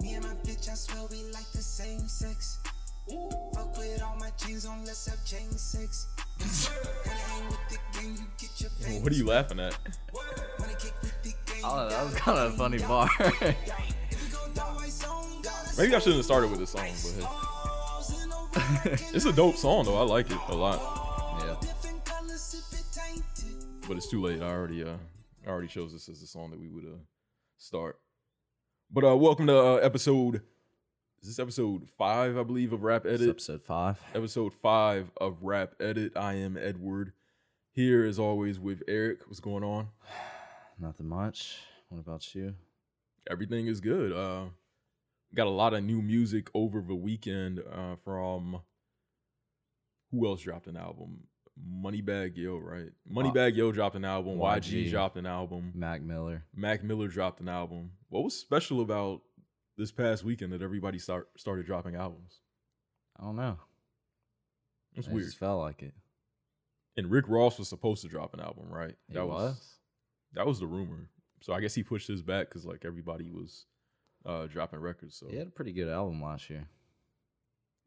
Me and my bitch, I swear we like the same sex. Fuck with all my chains on, let's have chain sex. Hang with the gang, you get your face. What are you laughing at? Wanna kick with the gang, I don't know. you That was kind of a funny bar. If we gon' die, white song, gotta Maybe I shouldn't have started with this song, but hey. Stars in over, It's a dope song though. I like it a lot. yeah. different colors if it tainted. But it's too late. I already uh I already chose this as the song that we would uh start. But uh welcome to uh, episode is this episode five, I believe, of Rap Edit. episode five. Episode five of Rap Edit. I am Edward. Here as always with Eric. What's going on? Nothing much. What about you? Everything is good. Uh got a lot of new music over the weekend uh from who else dropped an album? Moneybagg Yo, right? Moneybagg Yo dropped an album. YG, YG. dropped an album. Mac Miller. Mac Miller dropped an album. What was special about this past weekend that everybody start started dropping albums? I don't know. It's It weird. just felt like it. And Rick Ross was supposed to drop an album, right? It was. that was the rumor. So I guess he pushed his back because like everybody was uh dropping records. So He had a pretty good album last year.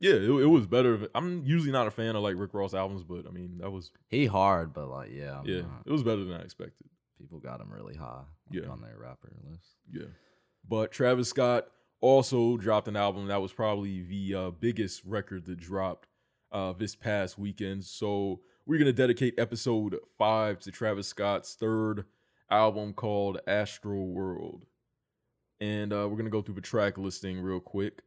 Yeah, it, it was better. I'm usually not a fan of like Rick Ross albums, but I mean that was He hard, but like yeah, I'm yeah, not- it was better than I expected. people got him really high. like, Yeah. on their rapper list. Yeah. But Travis Scott also dropped an album that was probably the uh, biggest record that dropped uh, this past weekend. So we're going to dedicate episode five to Travis Scott's third album called Astro World. And uh, we're going to go through the track listing real quick.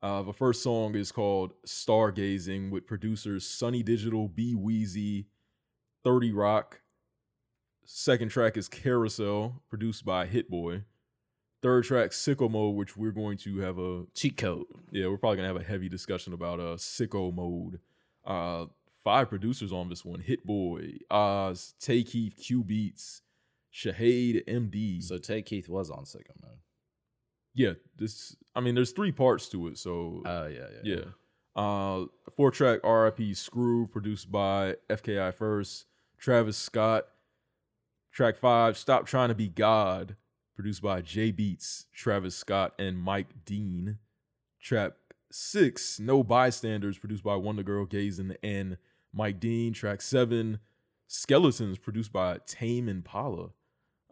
Uh, the first song is called Stargazing with producers Sonny Digital, B Wheezy, 30 Roc. Second track is Carousel, produced by Hit Boy. Third track, Sicko Mode, which we're going to have a Cheat code. yeah, we're probably gonna have a heavy discussion about uh Sicko Mode. Uh, five producers on this one: Hit Boy, Oz, Tay Keith, Q Beats, Chahayed, MD. So Tay Keith was on Sicko Mode. Yeah, this. I mean, there's three parts to it, so Oh yeah, yeah, yeah. Uh, four track RIP Screw, produced by FKI First, Travis Scott. Track five, Stop Trying to Be God, produced by J Beats, Travis Scott, and Mike Dean. Track six, No Bystanders, produced by Wonder Girl Gezin and Mike Dean. Track seven, Skeletons, produced by Tame Impala.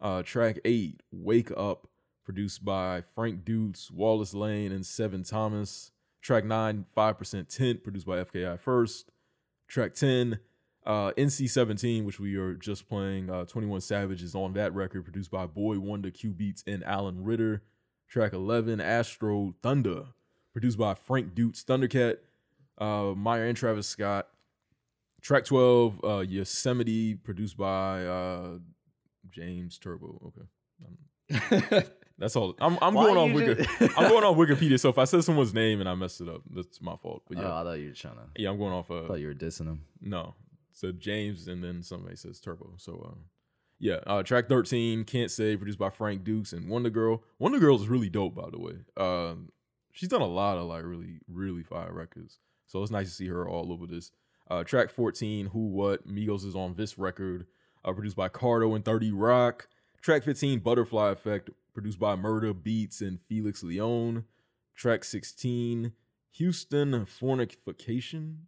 Uh, track eight, Wake Up, produced by Frank Dukes, Wallis Lane, and Sevn Thomas. Track nine, 5% Tint, produced by FKI First. Track 10, uh, NC 17, which we are just playing. Uh, 21 Savage is on that record, produced by Boy Wonder, Cubeatz, and Allen Ritter. Track 11, Astro Thunder, produced by Frank Dukes, Thundercat, uh, Mayer, and Travis Scott. Track 12, uh, Yosemite, produced by uh, James Turbo. Okay. That's all. I'm, I'm going on you Wiki. just- I'm going on Wikipedia. So if I said someone's name and I messed it up, that's my fault. But Oh, yeah, I thought you were trying to. yeah, I'm going off. I Uh, thought you were dissing him. no, so James and then somebody says Turbo. So uh, yeah, uh, track 13, Can't Say, produced by Frank Dukes and WondaGurl. Wonder Girl is really dope, by the way. Um, she's done a lot of like really, really fire records. So it's nice to see her all over this. Uh, track 14, Who What, Migos is on this record, uh, produced by Cardo and 30 Roc. Track 15, Butterfly Effect, produced by Murda Beatz and Felix Leone. Track 16, Houston Fornication.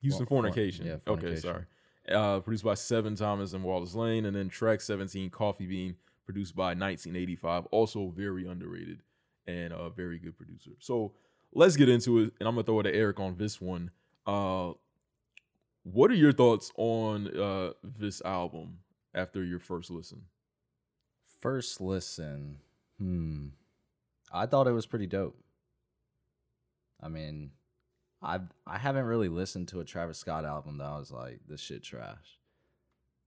Houston for- Fornication. yeah, Okay, sorry. Uh, produced by Sevn Thomas and Wallis Lane. And then track 17, Coffee Bean, produced by 1985. Also very underrated and a very good producer. So let's get into it. And I'm going to throw it to Eric on this one. Uh, what are your thoughts on uh, this album after your first listen? First listen. Hmm. I thought it was pretty dope. I mean, I I haven't really listened to a Travis Scott album that I was like, this shit trash.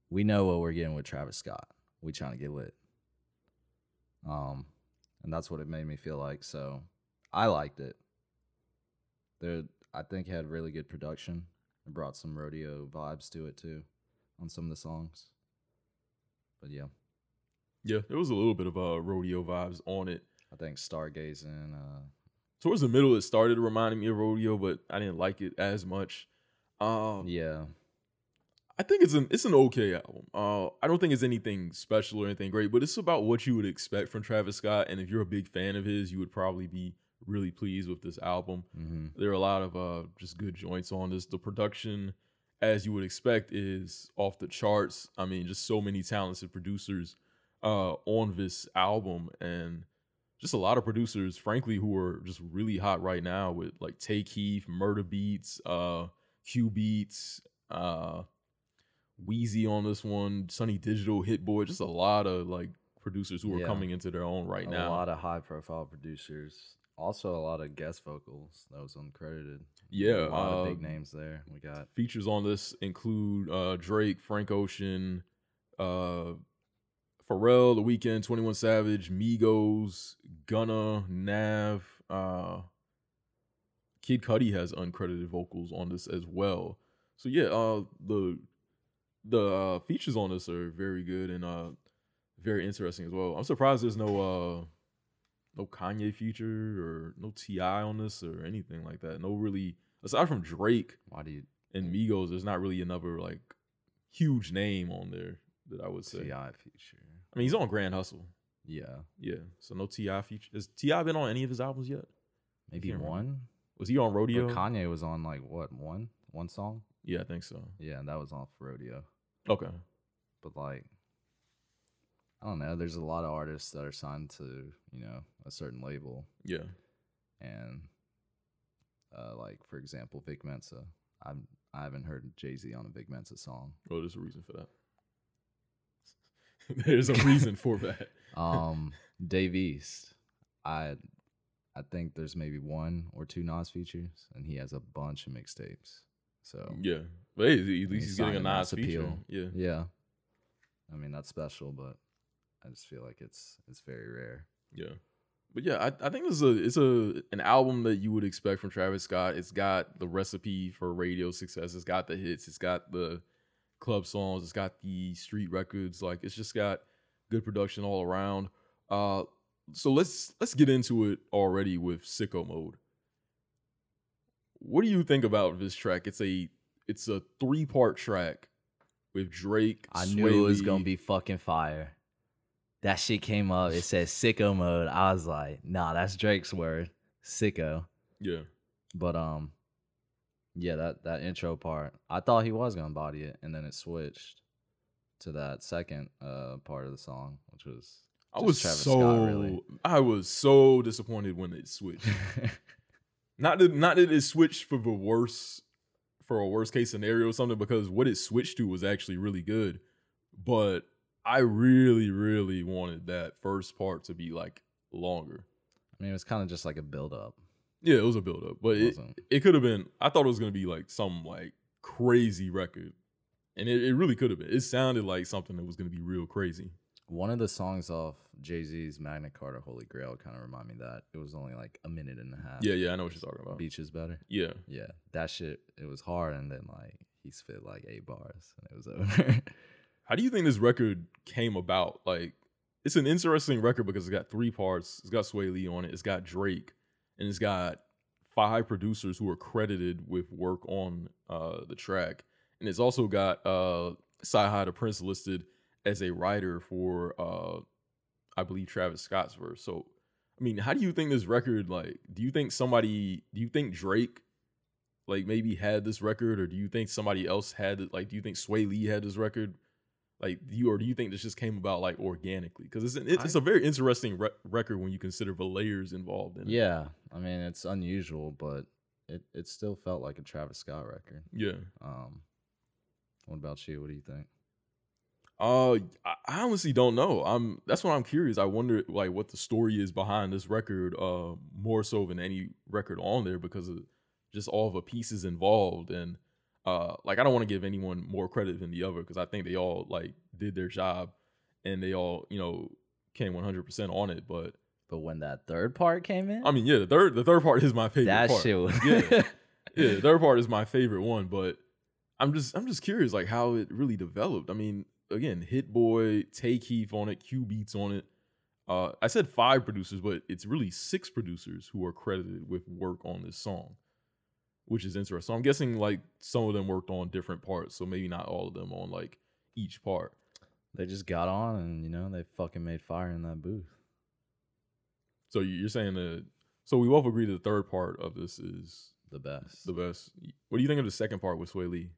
We know what we're getting with Travis Scott. We trying to get lit. Um, and that's what it made me feel like. So I liked it. There, I think it had really good production. It brought some rodeo vibes to it too, on some of the songs. But yeah. Yeah, there was a little bit of uh, rodeo vibes on it. I think stargazing. Uh, Towards the middle, it started reminding me of rodeo, but I didn't like it as much. Um, yeah, I think it's an it's an okay album. Uh, I don't think it's anything special or anything great, but it's about what you would expect from Travis Scott. And if you're a big fan of his, you would probably be really pleased with this album. hmm There are a lot of uh just good joints on this. The production, as you would expect, is off the charts. I mean, just so many talented producers uh on this album and just a lot of producers, frankly, who are just really hot right now with like Tay Keith, Murda Beatz, uh Cubeatz, uh Wheezy on this one, Sonny Digital, Hit Boy, just a lot of like producers who are Yeah. coming into their own right a now. A lot of high profile producers. Also, a lot of guest vocals that was uncredited. Yeah, a lot of big um, names there. We got features on this include uh Drake, Frank Ocean, uh Pharrell, The Weeknd, 21 Savage, Migos, Gunna, Nav, uh Kid Cudi has uncredited vocals on this as well. So yeah, uh the the uh, features on this are very good and uh very interesting as well. I'm surprised there's no uh no Kanye feature or no T.I. on this or anything like that. No really aside from Drake why do you and Migos, there's not really another like huge name on there that I would say. T.I. I mean, he's on Grand Hustle. Yeah, Yeah. So no T.I. feature. Has T.I. been on any of his albums yet? maybe can't remember. one. Was he on Rodeo? But Kanye was on like what one one song? yeah, I think so. Yeah, and that was off Rodeo. Okay. But like, I don't know. There's a lot of artists that are signed to you know a certain label, Yeah. and uh, like for example, Vic Mensa. I'm I haven't heard Jay Z on a Vic Mensa song. Oh, there's a reason for that. there's a reason for that. Um, Dave East. I I think there's maybe one or two Nas features, and he has a bunch of mixtapes. So Yeah. But hey, at least he's he's getting a nice feature. Appeal. Yeah. yeah, I mean that's special, but I just feel like it's it's very rare. Yeah. But yeah, I, I think this is a it's a an album that you would expect from Travis Scott. It's got the recipe for radio success. It's got the hits. It's got the club songs. It's got the street records. Like it's just got good production all around. Uh, so let's let's get into it already with Sicko Mode. What do you think about this track? It's a it's a three part track with Drake. I knew it was gonna be fucking fire. That shit came up. It said sicko mode. I was like, nah, that's Drake's word, sicko. yeah. But um, yeah, that that intro part, I thought he was gonna body it, and then it switched to that second uh part of the song, which was I was Travis so Scott, really. I was so disappointed when it switched. not that not that it switched for the worst for a worst case scenario or something because what it switched to was actually really good. But I really, really wanted that first part to be like longer. I mean, it was kind of just like a build up. Yeah, it was a build up, but It it, it could have been. I thought it was gonna be like some like crazy record, and it, it really could have been. It sounded like something that was gonna be real crazy. One of the songs off Jay Z's Magna Carta Holy Grail kind of remind me that. It was only like a minute and a half. Yeah, yeah, I know what you're talking about. Beach is better. Yeah, Yeah, that shit. It was hard, and then like he spit like eight bars, and it was over. How do you think this record came about? Like, it's an interesting record because it's got three parts. It's got Swae Lee on it. It's got Drake, and it's got five producers who are credited with work on uh, the track, and it's also got uh, Sci-Hi the Prince listed as a writer for, uh, I believe, Travis Scott's verse. So, I mean, how do you think this record? Like, do you think somebody? Do you think Drake? Like maybe had this record, or do you think somebody else had it? Like, do you think Swae Lee had this record? Like, do you or do you think this just came about like organically? Because it's an, it's, it's a very interesting re- record when you consider the layers involved in it. yeah, I mean it's unusual, but it it still felt like a Travis Scott record. yeah. Um, what about you? What do you think? Uh, I honestly don't know. I'm that's what I'm curious. I wonder like what the story is behind this record. Uh, more so than any record on there because of just all the pieces involved and uh, like I don't want to give anyone more credit than the other because I think they all like did their job and they all you know came 100 percent on it. But But when that third part came in, I mean, yeah, the third the third part is my favorite. that part. shit was yeah, yeah, the third part is my favorite one, but I'm just I'm just curious like how it really developed. I mean, again, Hit Boy, Tay Keith on it, Cubeatz on it. Uh, I said five producers, but it's really six producers who are credited with work on this song, which is interesting. So I'm guessing like some of them worked on different parts, so maybe not all of them on like each part. They just got on and you know they fucking made fire in that booth. So you- you're saying that? So we both agree that the third part of this is The best. the best. What do you think of the second part with Swae Lee?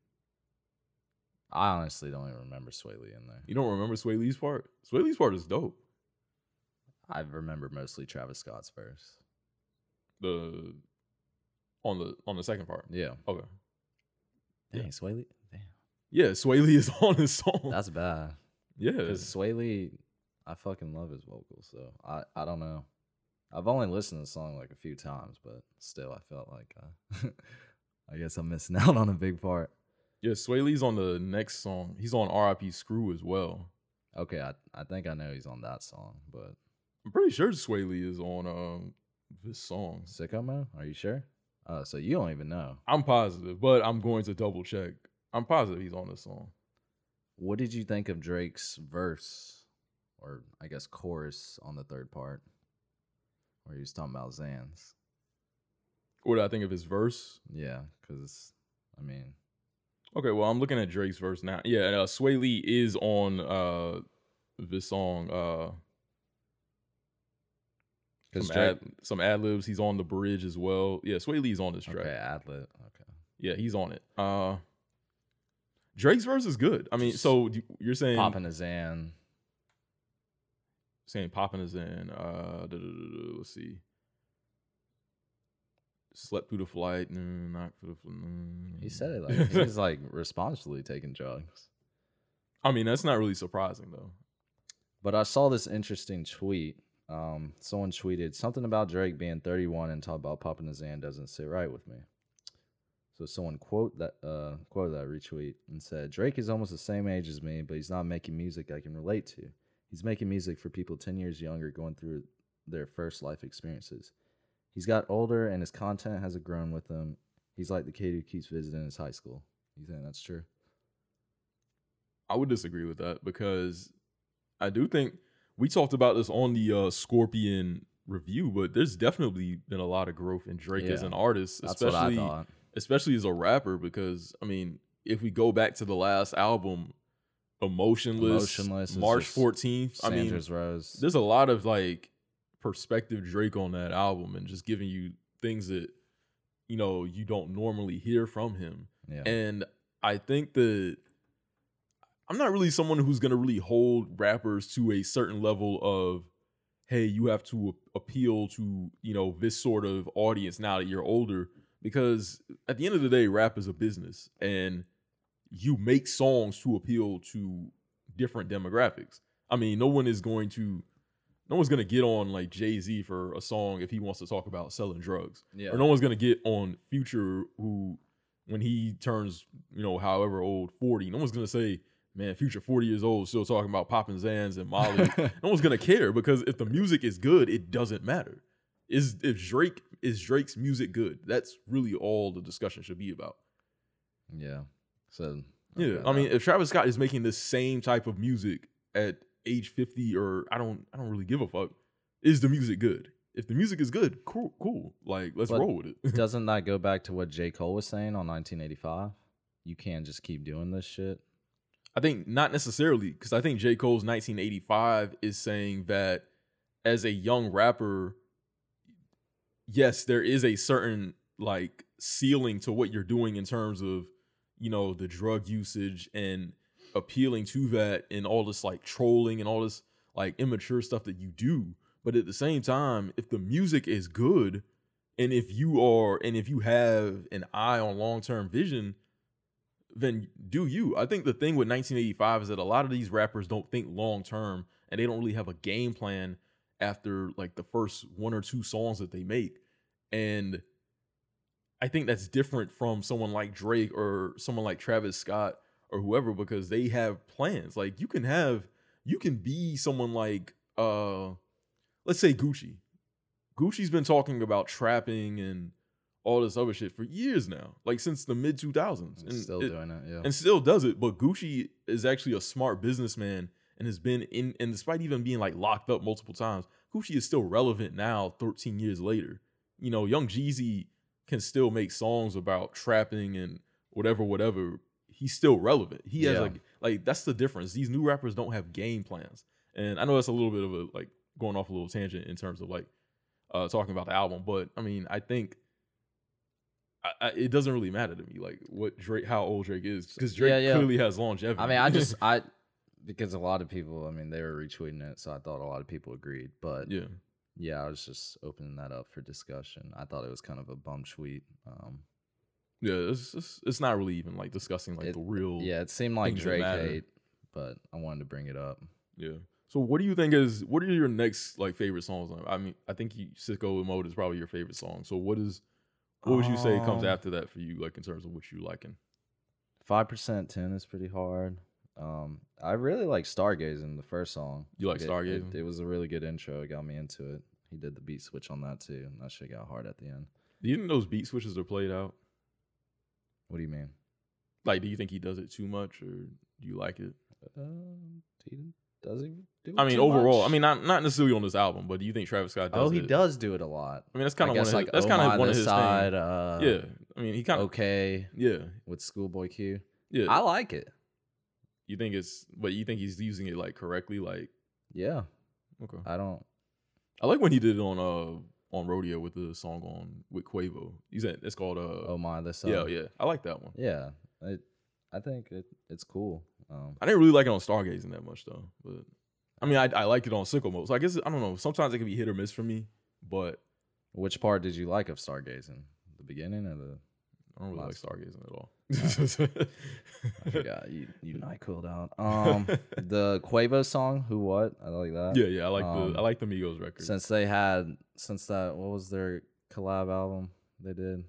I honestly don't even remember Swae Lee in there. You don't remember Swae Lee's part? Swae Lee's part is dope. I remember mostly Travis Scott's verse. The on the on the second part. Yeah. Okay. Dang, Yeah. Swae Lee. Damn. Yeah, Swae Lee is on his song. That's bad. yeah. Because Swae Lee, I fucking love his vocals. So I, I don't know. I've only listened to the song like a few times, but still, I felt like uh, I guess I'm missing out on a big part. Yeah, Swae Lee's on the next song. He's on R.I.P. Screw as well. Okay, I, I think I know he's on that song, but I'm pretty sure Swae Lee is on um this song. Sicko Mo? Are you sure? Uh, so you don't even know. I'm positive, but I'm going to double check. I'm positive he's on this song. What did you think of Drake's verse, or I guess chorus on the third part, where he was talking about Xans? What do I think of his verse? Yeah, because I mean, Okay, well, I'm looking at Drake's verse now. Yeah, uh, Swae Lee is on uh this song. Uh, some Drake. ad, some ad libs. He's on the bridge as well. Yeah, Swae Lee's on this track. Okay, Adlet. Okay. Yeah, he's on it. Uh, Drake's verse is good. I mean, so you- you're saying Popping a Xan. Saying popping is in. Uh, let's see. Slept through the flight. Mm, not for the. He said it like he's like responsibly taking drugs. I mean, that's not really surprising though. But I saw this interesting tweet. Um, someone tweeted something about Drake being 31 and talk about popping his hand doesn't sit right with me. So someone quote that uh quoted that retweet and said Drake is almost the same age as me, but he's not making music I can relate to. He's making music for people 10 years younger going through their first life experiences. He's got older and his content hasn't grown with him. He's like the kid who keeps visiting his high school. You think that's true? I would disagree with that because I do think we talked about this on the uh, Scorpion review, but there's definitely been a lot of growth in Drake as an artist, especially what I thought. especially as a rapper. Because I mean, if we go back to the last album, Emotionless, Emotionless March 14th, I mean, Rose. there's a lot of like perspective Drake on that album and just giving you things that you know you don't normally hear from him. yeah. And I think that I'm not really someone who's gonna really hold rappers to a certain level of, hey, you have to appeal to you know this sort of audience now that you're older, because at the end of the day, rap is a business, and you make songs to appeal to different demographics. I mean, no one is going to, no one's gonna get on like Jay Z for a song if he wants to talk about selling drugs yeah. or no one's gonna get on Future who, when he turns, you know, however old, forty, no one's gonna say, man, Future forty years old, still talking about popping Xans and Molly. no one's gonna care because if the music is good, it doesn't matter. Is if Drake is Drake's music good? That's really all the discussion should be about. Yeah. So Yeah, I mean, if Travis Scott is making the same type of music at age fifty, or I don't, I don't really give a fuck. Is the music good? If the music is good, cool, cool. Like, let's But roll with it. doesn't that go back to what J. Cole was saying on 1985? You can't just keep doing this shit. I think not necessarily because I think J. Cole's 1985 is saying that as a young rapper, yes, there is a certain like ceiling to what you're doing in terms of, you know, the drug usage and appealing to that and all this like trolling and all this like immature stuff that you do. But at the same time, if the music is good and if you are and if you have an eye on long-term vision, then do you. I think the thing with 1985 is that a lot of these rappers don't think long term and they don't really have a game plan after like the first one or two songs that they make. And I think that's different from someone like Drake or someone like Travis Scott or whoever because they have plans. Like you can have you can be someone like uh let's say Gucci. Gucci's been talking about trapping and all this other shit for years now, like since the mid 2000s. And still it- doing it. Yeah. and still does it. But Gucci is actually a smart businessman and has been in, and despite even being like locked up multiple times, Gucci is still relevant now, 13 years later. You know, Young Jeezy can still make songs about trapping and whatever, whatever. He's still relevant. He has Yeah. like like that's the difference. These new rappers don't have game plans, and I know that's a little bit of a like going off a little tangent in terms of like uh talking about the album, but I mean I think. I, I, it doesn't really matter to me, like what Drake, how old Drake is, because Drake Yeah, yeah. clearly has longevity. I mean, I just I because a lot of people, I mean, they were retweeting it, so I thought a lot of people agreed. But yeah, yeah, I was just opening that up for discussion. I thought it was kind of a bum tweet. Um, yeah, it's, it's it's not really even like discussing like It- the real yeah, it seemed like Drake hate, but I wanted to bring it up. Yeah. So what do you think is what are your next like favorite songs? on- I mean, I think you, Sicko Mode is probably your favorite song. So what is what would you say comes Um, after that for you, like in terms of what you liking? Five percent ten is pretty hard. Um, I really like Stargazing, the first song. You like It- Stargazing? It, it was a really good intro. It got me into it. He did the beat switch on that too, and that shit got hard at the end. Do you think those beat switches are played out? What do you mean? Like, do you think he does it too much, or do you like it? Um, he does he do? I mean, overall, much? I mean, not not necessarily on this album, but do you think Travis Scott does? oh, he it? does do it a lot. I mean, that's kind of one of guess his, like that's oh kind of one of his side. Uh, yeah, I mean, he kind of okay yeah, with Schoolboy Q. yeah. I like it. You think it's, but you think he's using it like correctly? Like, Yeah, okay. I don't. I like when he did it on uh on Rodeo with the song on with Quavo. He's at it's called uh Oh my this. yeah yeah I like that one. yeah. It, I think it, it's cool. Um, I didn't really like it on Stargazing that much though, but I mean I I liked it on Sicko Mode. So I guess I don't know. Sometimes it can be hit or miss for me, but which part did you like of Stargazing? The beginning or the? I don't really like Stargazing at all. I forgot you. You and I cooled out. Um, the Quavo song, "Who What," I like that. yeah yeah I like Um, the I like the Migos record. Since they had, since that, what was their collab album they did?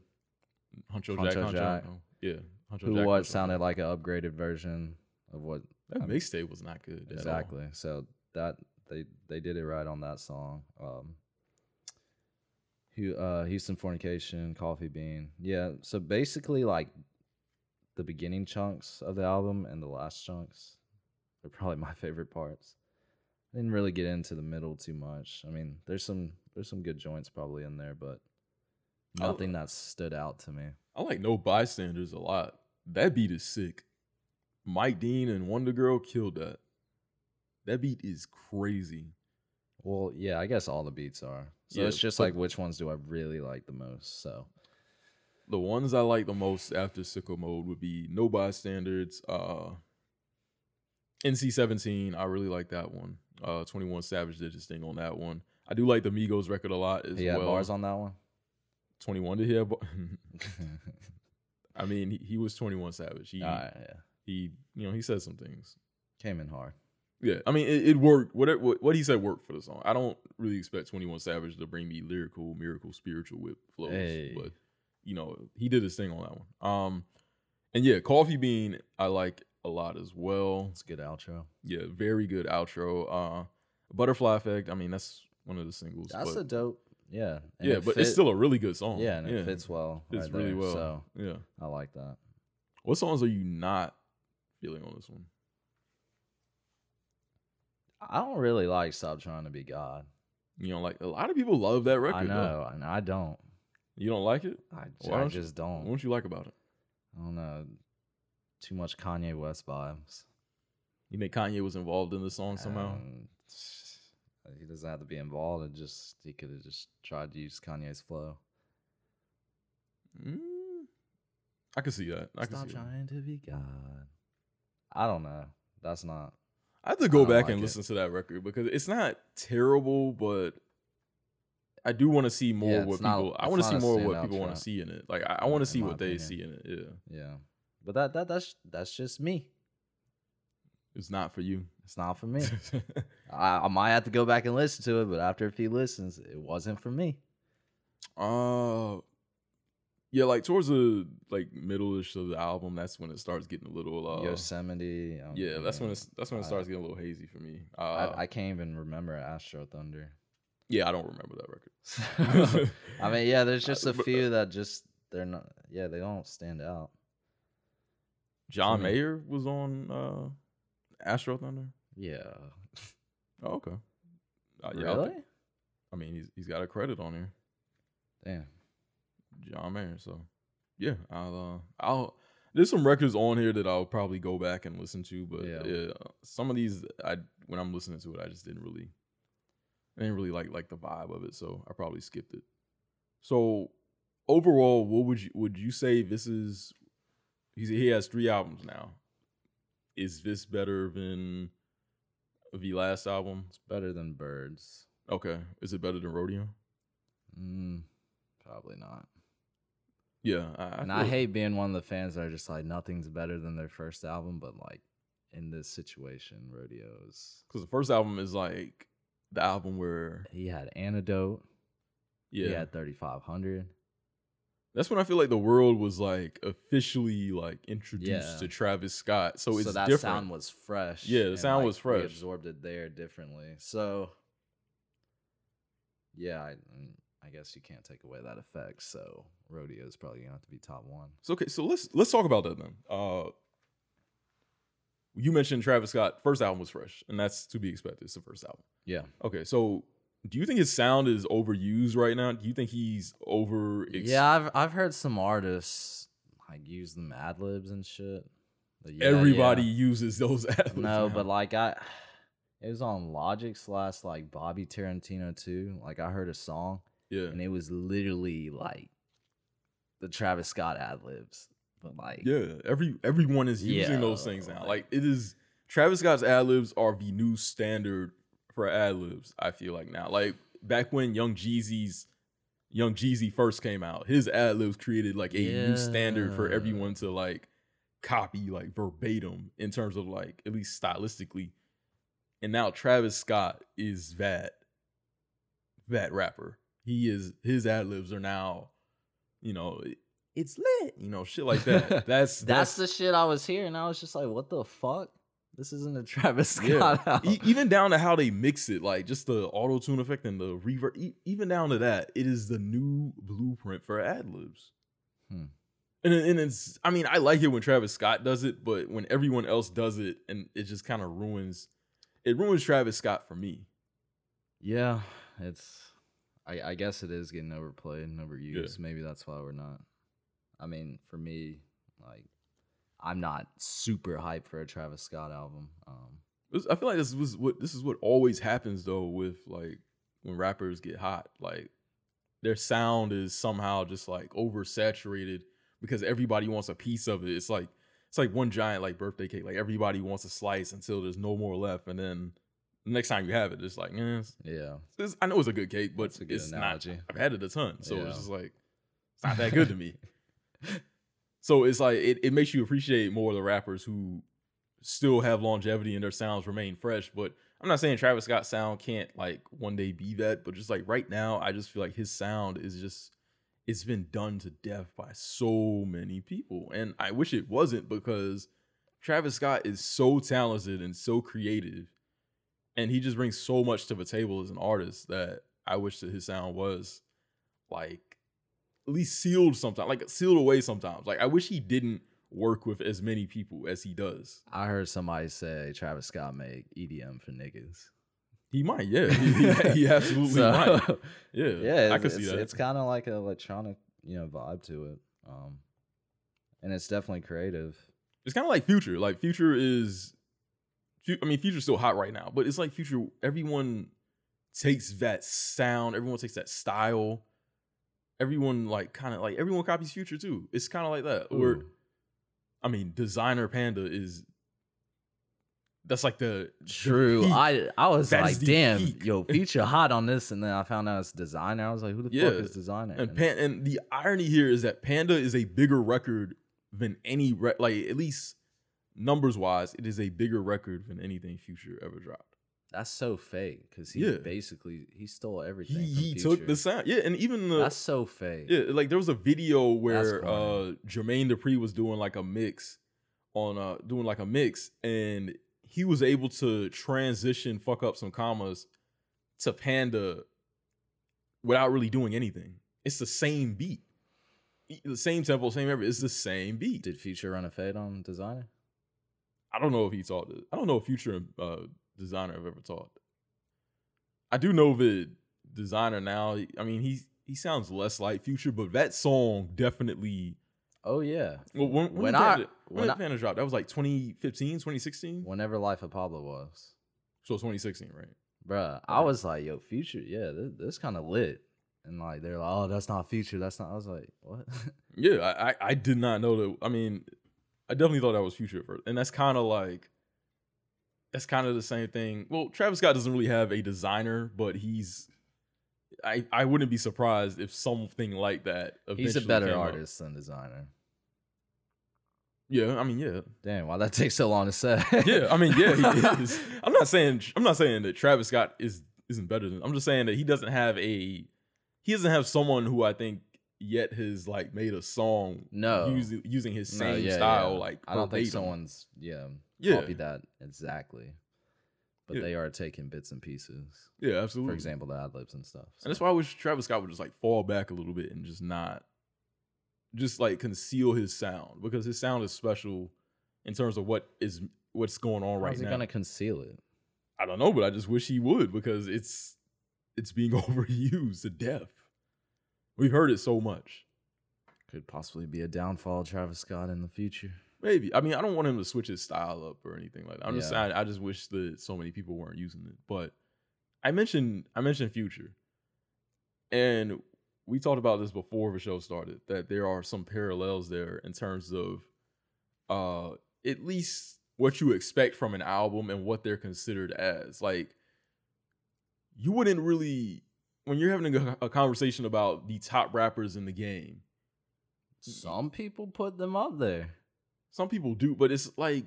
Huncho, Huncho Jack, Huncho, Jack. oh, yeah. Huncho Who Jack What Huncho sounded Jack. like an upgraded version of what that mixtape was not good. exactly. So that they they did it right on that song. Um, Hu- uh, Houston Fornication, Coffee Bean. Yeah. So basically, like the beginning chunks of the album and the last chunks are probably my favorite parts. I didn't really get into the middle too much. I mean, there's some there's some good joints probably in there, but Oh. nothing uh, that stood out to me. I like No Bystanders a lot. That beat is sick. Mike Dean and WondaGurl killed that. That beat is crazy. Well, yeah, I guess all the beats are. So Yeah, it's just like which ones do I really like the most? So The ones I like the most after Sicko Mode would be No Bystanders, uh, NC 17. I really like that one. Uh, 21 Savage did his thing on that one. I do like the Migos record a lot as he had well. bars on that one. 21 to he have? bar- I mean, he, he was 21 Savage. He, right, yeah, he, you know, he said some things. came in hard. Yeah, I mean, it, it worked. What, it- what what he said worked for the song. I don't really expect Twenty One Savage to bring me lyrical, miracle, spiritual whip flows, Hey. but you know, he did his thing on that one. Um, and yeah, Coffee Bean I like a lot as well. It's a good outro. Yeah, very good outro. Uh, Butterfly Effect. I mean, that's one of the singles. That's but, a dope. Yeah, and yeah, it but it's still a really good song. yeah, and it fits well. Fits right really there, well. So Yeah. I like that. What songs are you not feeling on this one? I don't really like "Stop Trying to Be God." You know, like a lot of people love that record. I though. know, and I don't. You don't like it? I, Why I don't just What don't. don't you like about it? I don't know. Too much Kanye West vibes. You think Kanye was involved in the song somehow? And he doesn't have to be involved. It just he could have just tried to use Kanye's flow. Mm, I can see that. I can Stop see that. trying to be God. I don't know. That's not. I have to go back like and it. listen to that record because it's not terrible, but I do want to see more Yeah, what not- people. I want to see more what people want to see in it. Like I, I want to see what they see in it. Yeah, Yeah, but that that that's that's just me. it's not for you. It's not for me. I, I might have to go back and listen to it, but after a few listens, it wasn't for me. uh, yeah, like towards the like middle-ish of the album, that's when it starts getting a little. Uh, Yosemite. um, yeah, that's when it's that's when it I- starts getting a little hazy for me. Uh, I, I can't even remember Astro Thunder. Yeah, I don't remember that record. I mean, yeah, there's just a few that just they're not. Yeah, they don't stand out. John me. Mayer was on uh, Astro Thunder. Yeah. Oh, okay. Uh, yeah, really? think- I mean, he's he's got a credit on here. Damn. John Mayer. So yeah, I'll uh, I'll there's some records on here that I'll probably go back and listen to, but Yeah. yeah, some of these I when I'm listening to it, I just didn't really I didn't really like like the vibe of it, so I probably skipped it. So overall, what would you would you say this is? He's he has three albums now. Is this better than the last album? It's better than Birds. Okay, is it better than Rodeo? Mm, probably not. Yeah, I, I and I hate being one of the fans that are just like nothing's better than their first album, but like in this situation, Rodeos. because the first album is like the album where He had Antidote. yeah, He had 3500. that's when I feel like the world was like officially like introduced Yeah. to Travis Scott. So it's that different. sound was fresh. Yeah, the sound like, was fresh. Absorbed it there differently. So yeah, I, mm, I guess you can't take away that effect. So Rodeo is probably gonna have to be top one. So okay, so let's let's talk about that then. Uh, you mentioned Travis Scott first album was fresh, and that's to be expected. It's the first album. Yeah, Okay, so do you think his sound is overused right now? Do you think he's over? yeah. I've I've heard some artists like use them ad libs and shit. Yeah, Everybody yeah. uses those. ad-libs No, now. but like I, it was on Logic slash like Bobby Tarantino too. Like I heard a song yeah, and it was literally like the Travis Scott ad libs, but like yeah. Every everyone is using Yeah, those things now. like- it is. Travis Scott's ad libs are the new standard for ad libs. I feel like now, like back when Young Jeezy's Young Jeezy first came out, his ad libs created like a new standard for everyone to like copy like verbatim in terms of like at least stylistically. And now Travis Scott is that that rapper. He is his ad libs are now, you know, it's lit, you know, shit like that. That's that's the shit I was hearing. I was just like, what the fuck? This isn't a Travis Yeah. Scott album. E- even down to how they mix it, like just the auto tune effect and the reverb. E- even down to that, it is the new blueprint for ad libs. Hmm. And, and it's, I mean, I like it when Travis Scott does it, but when everyone else does it, and it just kind of ruins, it ruins Travis Scott for me. Yeah, it's. I, I guess it is getting overplayed and overused. Maybe that's why we're not. I mean, for me, like, I'm not super hyped for a Travis Scott album. Um, I feel like this was what this is what always happens though with like when rappers get hot, like their sound is somehow just like oversaturated because everybody wants a piece of it. It's like it's like one giant like birthday cake. Like everybody wants a slice until there's no more left, and then the next time you have it, it's like, eh, it's, yeah, it's- I know it's a good cake, but That's a good it's analogy. not. I've had it a ton, so Yeah. it's just like it's not that good to me. So it's like it, it makes you appreciate more the rappers who still have longevity and their sounds remain fresh. But I'm not saying Travis Scott's sound can't like one day be that, but just like right now, I just feel like his sound is just it's been done to death by so many people. And I wish it wasn't because Travis Scott is so talented and so creative. And he just brings so much to the table as an artist that I wish that his sound was like at least sealed sometimes, like sealed away sometimes. Like I wish he didn't work with as many people as he does. I heard somebody say Travis Scott make EDM for niggas. He might, yeah. He, he- he absolutely So, might. Yeah, yeah, I could see that. It's kind of like an electronic, you know, vibe to it. Um, and it's definitely creative. it's kind of like Future. Like Future is, I mean, Future's still hot right now, but it's like Future. Everyone takes that sound. Everyone takes that style. Everyone like kind of like everyone copies Future too. It's kind of like that. Or, Ooh. I mean, Desiigner Panda is. That's like the the True. peak. I I was That like, damn, peak. yo, feature hot on this, and then I found out it's Desiigner. I was like, who the Yeah. fuck is Desiigner? And Pan- and the irony here is that Panda is a bigger record than any re- like at least numbers wise, it is a bigger record than anything Future ever dropped. That's so fake because he Yeah. basically he stole everything. He he took the sound, yeah, and even the That's so fake. yeah, like there was a video where uh. Jermaine Dupri was doing like a mix on uh doing like a mix and he was able to transition fuck up some commas to Panda without really doing anything. It's the same beat. The same tempo, same everything. It's the same beat. Did Future run a fade on Desiigner? I don't know if he taught. I don't know if Future and uh, Desiigner I've ever taught. I do know that Desiigner now. I mean, he's he sounds less like Future, but that song definitely. Oh yeah. Well, when, when, When did I- Panda, when, when did I- Panda drop? That was like 2015, 2016. Whenever Life of Pablo was, So 2016, right? bruh, I was like, yo, Future, yeah, this, this kind of lit. And like they're like, oh, that's not Future. That's not. I was like, what? Yeah, I, I I did not know that. I mean, I definitely thought that was Future at first, and that's kind of like that's kind of the same thing. Well, Travis Scott doesn't really have a Desiigner, but he's. I, I wouldn't be surprised if something like that. He's a better came up. artist than Desiigner. Yeah, I mean, yeah, Damn, why that takes so long to say? yeah. I mean, yeah, he is. I'm not saying I'm not saying that Travis Scott is isn't better than. I'm just saying that he doesn't have a. He doesn't have someone who I think yet has like made a song No. using using his No, same yeah, style yeah. like I don't think someone's yeah, Yeah. copied that exactly. But Yeah. they are taking bits and pieces. Yeah, absolutely. For example, the ad libs and stuff. and that's why I wish Travis Scott would just like fall back a little bit and just not, just like conceal his sound because his sound is special in terms of what is what's going on How's right now. Is he gonna conceal it? I don't know, but I just wish he would because it's it's being overused to death. We've heard it so much. Could possibly be a downfall Travis Scott in the future. Maybe. I mean, I don't want him to switch his style up or anything like that. I'm just saying I just wish that so many people weren't using it. But I mentioned I mentioned future. And we talked about this before the show started, that there are some parallels there in terms of uh at least what you expect from an album and what they're considered as. Like you wouldn't really when you're having a, a conversation about the top rappers in the game, Some people put them up there. Some people do, but it's like,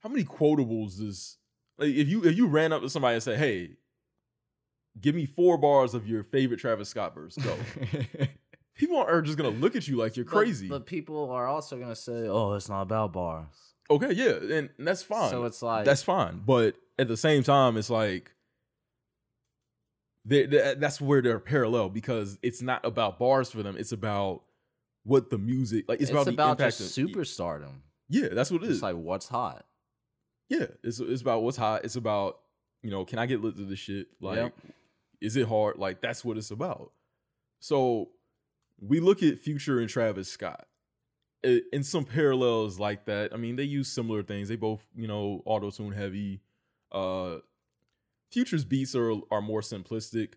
how many quotables does like if you if you ran up to somebody and said, "Hey, give me four bars of your favorite Travis Scott verse," go. people are just gonna look at you like you're crazy. But, people are also gonna say, "Oh, it's not about bars." okay, yeah, and, and that's fine. So it's like that's fine, but at the same time, it's like. they- they- That's where they're parallel because it's not about bars for them. It's about what the music like. It's, it's, about, about, just of- superstardom. Yeah, that's what it is. It's like what's hot. Yeah, it's it's about what's hot. It's about you know, can I get lit to this shit? Like, Yep. is it hard? Like, that's what it's about. So we look at Future and Travis Scott in some parallels like that. I mean, they use similar things. They both you know auto tune heavy. Uh, Future's beats are are more simplistic,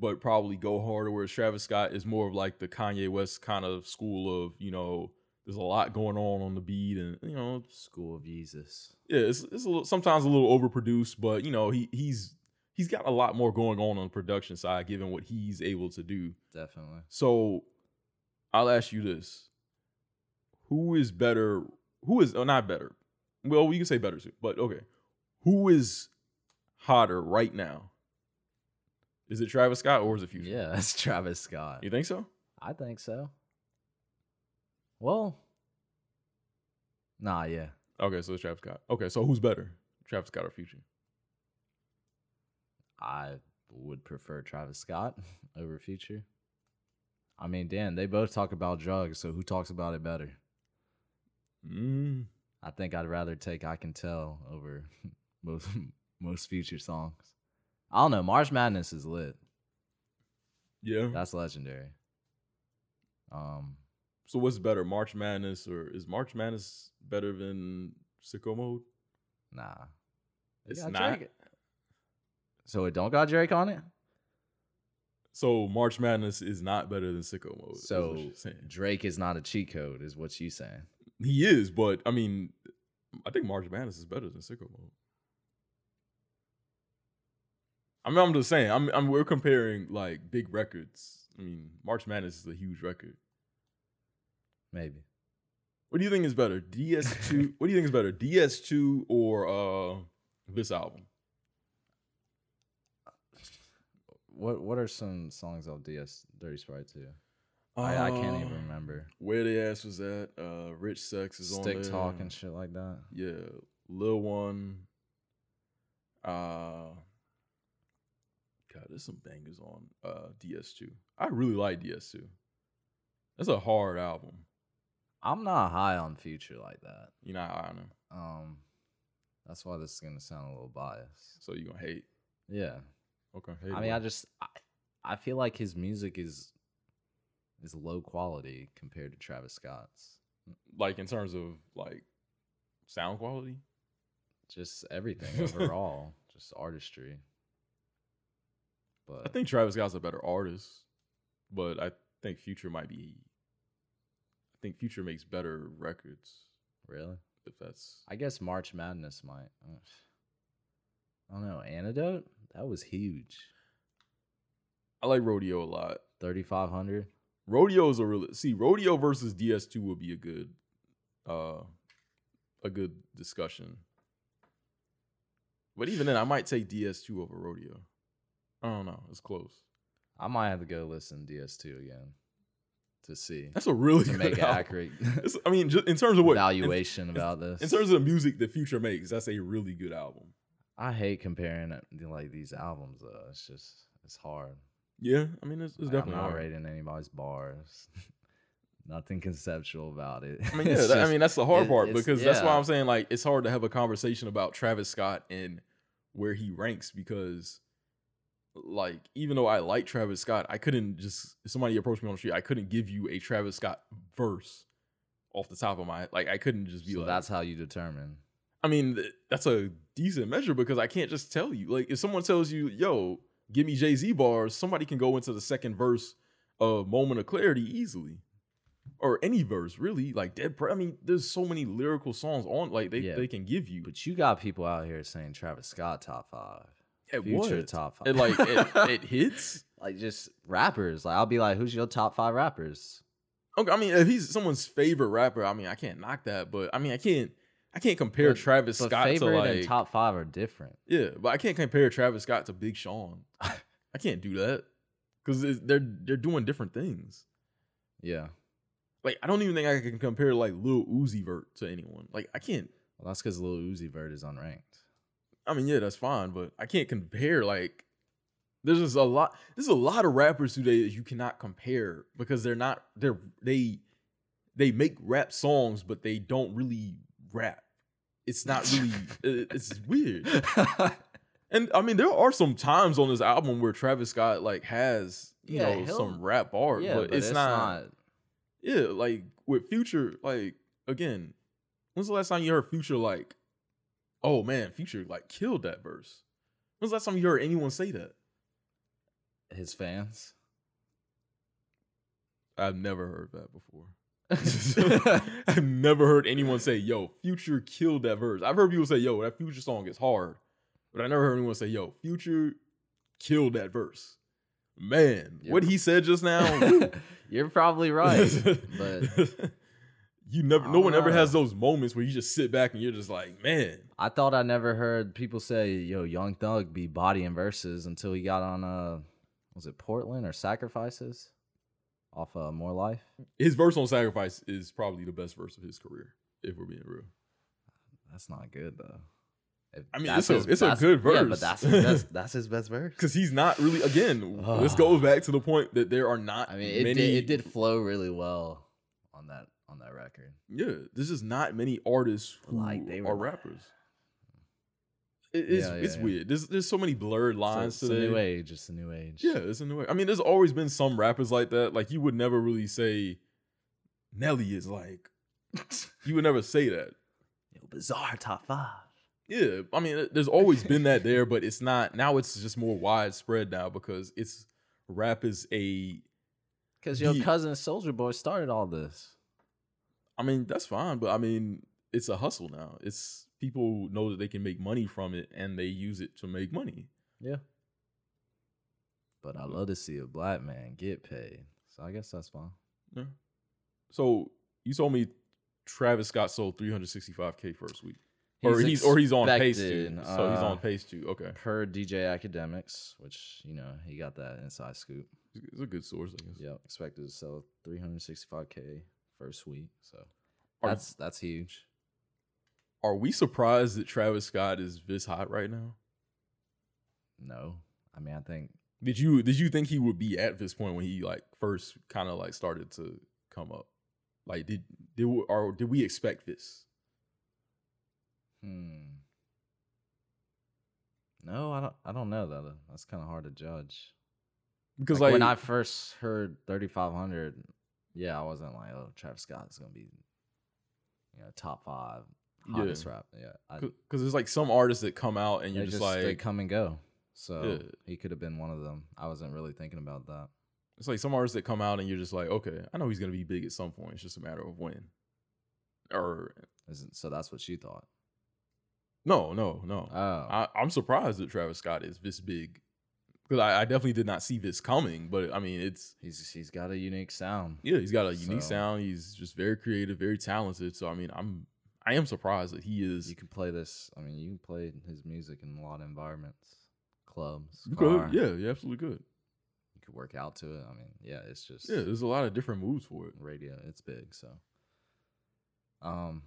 but probably go harder. Whereas Travis Scott is more of like the Kanye West kind of school of you know. There's a lot going on on the beat, and you know School of Jesus. yeah, it's, it's a little, sometimes a little overproduced, but you know he he's he's got a lot more going on on the production side, given what he's able to do. Definitely. So I'll ask you this: Who is better? Who is oh, not better? Well, we can say better too, but okay. Who is hotter right now? Is it Travis Scott or is it Future? Yeah, it's Travis Scott. you think so? I think so. Well, nah, yeah. Okay, so it's Travis Scott. Okay, so who's better, Travis Scott or Future? I would prefer Travis Scott over Future. I mean, Dan, they both talk about drugs, so who talks about it better? Mm, I think I'd rather take I Can Tell over most most Future songs. I don't know. March Madness is lit. yeah. That's legendary. Um, So what's better, March Madness or is March Madness better than Sicko Mode? nah. It not. Drake. So it don't got Drake on it? So March Madness is not better than Sicko Mode. So. Drake is not a cheat code, is what you saying. he is, but I mean, I think March Madness is better than Sicko Mode. I mean, I'm just saying. I'm, I'm we're comparing like big records. I mean, March Madness is a huge record. Maybe. What do you think is better, DS2? what do you think is better, DS2 or uh this album? What what are some songs of DS Dirty Sprite 2? I, I can't even Uh, remember. Where the ass was at? Uh, Rich Sex is on Stick talk and shit like that. Yeah, Lil One. Uh, God, there's some bangers on uh DS2. I really like DS2. That's a hard album. I'm not high on Future like that. You're not high on him, Um, that's why this is gonna sound a little biased. so you gonna hate. Yeah, Okay, hate I mean. I just I, I feel like his music is is low quality compared to Travis Scott's. Like in terms of like sound quality. Just everything overall, just artistry. But I think Travis Scott's a better artist, but I think Future might be. I think Future makes better records. really, If that's I guess March Madness might. uh, I don't know. Antidote that was huge. I like Rodeo a lot. Thirty five hundred. Rodeo's a real see Rodeo versus DS2 would be a good, uh, a good discussion. But even then, I might take DS2 over Rodeo. I don't know. It's close. I might have to go listen to DS2 again to see That's a really to good make album. accurate I mean, just in terms of what in- evaluation about this. In terms of the music that Future makes, that's a really good album. I hate comparing like these albums though. It's just it's hard. Yeah, I mean, it's, it's Like, definitely I'm not hard. rating anybody's bars. Nothing conceptual about it. I mean, yeah, that- I mean that's the hard it- part because that's why. I'm saying like it's hard to have a conversation about Travis Scott and where he ranks because like even though I like Travis Scott, I couldn't just if somebody approached me on the street, I couldn't give you a Travis Scott verse off the top of my like I couldn't just be so like that's how you determine. I mean th- that's a decent measure because I can't just tell you like if someone tells you yo give me Jay Z bars, somebody can go into the second verse of Moment of Clarity easily or any verse really like dead pre- i mean there's so many lyrical songs on like they, Yeah. they can give you But you got people out here saying Travis Scott top five, at Future what? top five. it like it, it hits like just rappers. Like I'll be like, who's your top five rappers? okay i mean if he's someone's favorite rapper i mean i can't knock that but i mean i can't i can't compare But- travis But scott to favorite like and top five are different. yeah but i can't compare travis scott to big sean i can't do that because they're they're doing different things Yeah. like i don't even think i can compare like lil uzi vert to anyone like i can't Well, that's because Lil Uzi Vert is unranked. I mean, yeah, that's fine, but I can't compare. Like, there's just a lot. There's a lot of rappers today that you cannot compare because they're not. They're they they make rap songs, but they don't really rap. It's not really. it's weird. And I mean, there are some times on this album where Travis Scott like has you Yeah, know some rap art, yeah, but, it's, not, Yeah, like with Future, like again, when's the last time you heard Future like, oh man, Future like killed that verse? When's the last time you heard anyone say that? his fans. I've never heard that before. I've never heard anyone say, yo, Future killed that verse. I've heard people say, yo, that Future song is hard. But I never heard anyone say, yo, Future killed that verse. Man, Yeah. what he said just now. You're probably right, but you never no one don't ever has those moments where you just sit back and you're just like, man, I thought I never heard people say, "Yo, Young Thug be bodying verses" until he got on uh, was it Portland or Sacrifices, off uh, More Life. his verse on Sacrifice is probably the best verse of his career, if we're being real. That's not good though. If I mean, it's a- it's a good Yeah, verse. but that's his best. That's his best verse. Because he's not really again, this goes back to the point that there are not I mean, it many did, it did flow really well on that on that record. Yeah, there's just not many artists who Like, they are rappers. It- it's Yeah, yeah, it's yeah. weird. There's there's so many blurred So lines it's a today. new age. It's a new age. Yeah, it's a new age. I mean, there's always been some rappers like that. Like you would never really say Nelly is like. you would never say that. Yo, bizarre top five. Yeah, I mean, there's always been that there, but it's not now. It's just more widespread now because it's rap is a. Because your cousin Soulja Boy started all this. I mean, that's fine, but I mean, it's a hustle now. It's people know that they can make money from it, and they use it to make money. Yeah. But I love to see a black man get paid. So I guess that's fine. Yeah. So you told me Travis Scott sold 365k first week, or he's or he's on pace to. expected, So he's uh, on pace to. Okay, Per DJ Akademiks, which, you know, he got that inside scoop. it's a good source. I guess. Yep. Expected to sell 365K first week. So Are- that's that's huge. Are we surprised that Travis Scott is this hot right now? No. I mean, I think Did you did you think he would be at this point when he like first kind of like started to come up? Like did did we, or did we expect this? Hmm. No, I don't. I don't know that. That's kind of hard to judge. because like, like, when I first heard 3500, yeah, I wasn't like, oh, Travis Scott is gonna be, you know, top five Yeah. hottest rap. Yeah, because there's like some artists that come out and you're just, just they come and go. So Yeah. he could have been one of them. I wasn't really thinking about that. it's like some artists that come out and you're just like okay I know he's gonna be big at some point it's just a matter of when or Isn't so? That's what she thought. no no no Oh, I, I'm surprised that Travis Scott is this big because I, I definitely did not see this coming but I mean it's he's he's got a unique sound. yeah he's got a unique So- sound he's just very creative very talented so I mean I'm I am surprised that he is You can play this. I mean, you can play his music in a lot of environments, clubs, you could yeah you absolutely good. You could work out to it. I mean, yeah, it's just yeah there's a lot of different moves for it radio. It's big. So, um,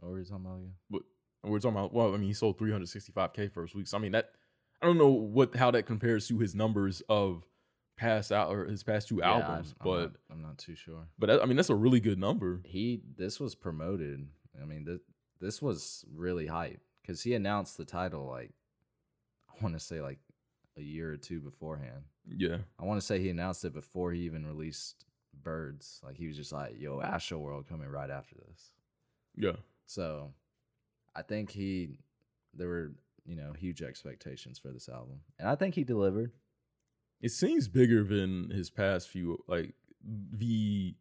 what were you talking about again? but we're talking about well I mean he sold 365k first week so I mean that I don't know what how that compares to his numbers of past out or his past two Yeah, albums I'm but not, I'm not too sure. but that, I mean that's a really good number He this was promoted. I mean, this this was really hype because he announced the title like I want to say like a year or two beforehand. yeah I want to say he announced it before he even released Birds. Like he was just like, "Yo, Astro World coming right after this." yeah So, I think he there were you know huge expectations for this album, and I think he delivered. it seems bigger than his past few like the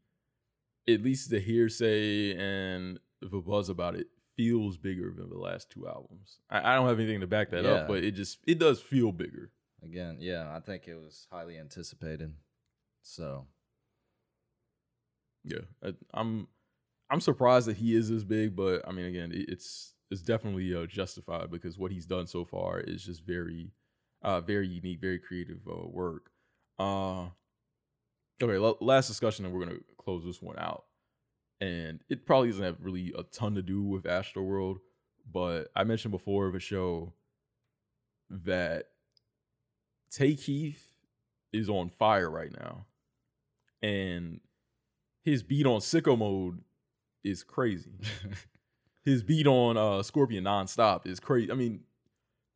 at least the hearsay and the buzz about it feels bigger than the last two albums i, I don't have anything to back that Yeah. up but it just it does feel bigger Again, yeah, I think it was highly anticipated. So, yeah I, i'm i'm surprised that he is this big but i mean again it, it's it's definitely uh, justified because what he's done so far is just very uh very unique very creative uh, work. Uh okay l- last discussion and we're gonna close this one out. And it probably doesn't have really a ton to do with Astro World, but I mentioned before of a show that Tay Keith is on fire right now, and his beat on Sicko Mode is crazy. his beat on uh, Scorpion nonstop is crazy. I mean,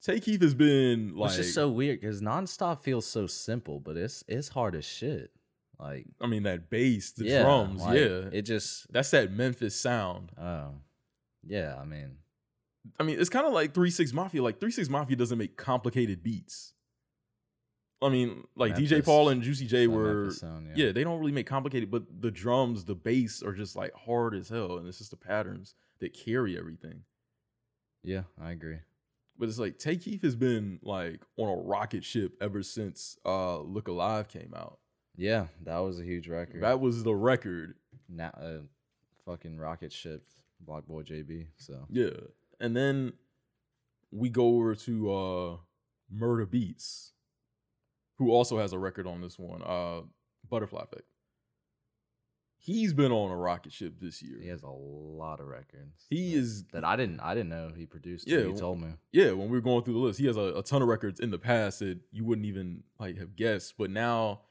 Tay Keith has been like, it's just so weird because nonstop feels so simple, but it's it's hard as shit. Like I mean, that bass, the yeah, drums, like, yeah, it just that's that Memphis sound. oh yeah. I mean, I mean, it's kind of like Three Six Mafia. Like Three Six Mafia doesn't make complicated beats. I mean, like DJ Paul and Juicy J were, Memphis sound, yeah. they don't really make complicated, but the drums, the bass are just like hard as hell, and it's just the patterns that carry everything. yeah, I agree. But it's like Tay Keith has been like on a rocket ship ever since uh Look Alive came out. Yeah, that was a huge record. That was the record. now, uh, fucking rocket ship, Block Boy JB. So Yeah. And then we go over to uh Murda Beatz, who also has a record on this one, uh Butterfly Effect. He's been on a rocket ship this year. he has a lot of records. He that- is that I didn't I didn't know he produced. Yeah, he told me. yeah, when we were going through the list, he has a, a ton of records in the past that you wouldn't even like have guessed. But now,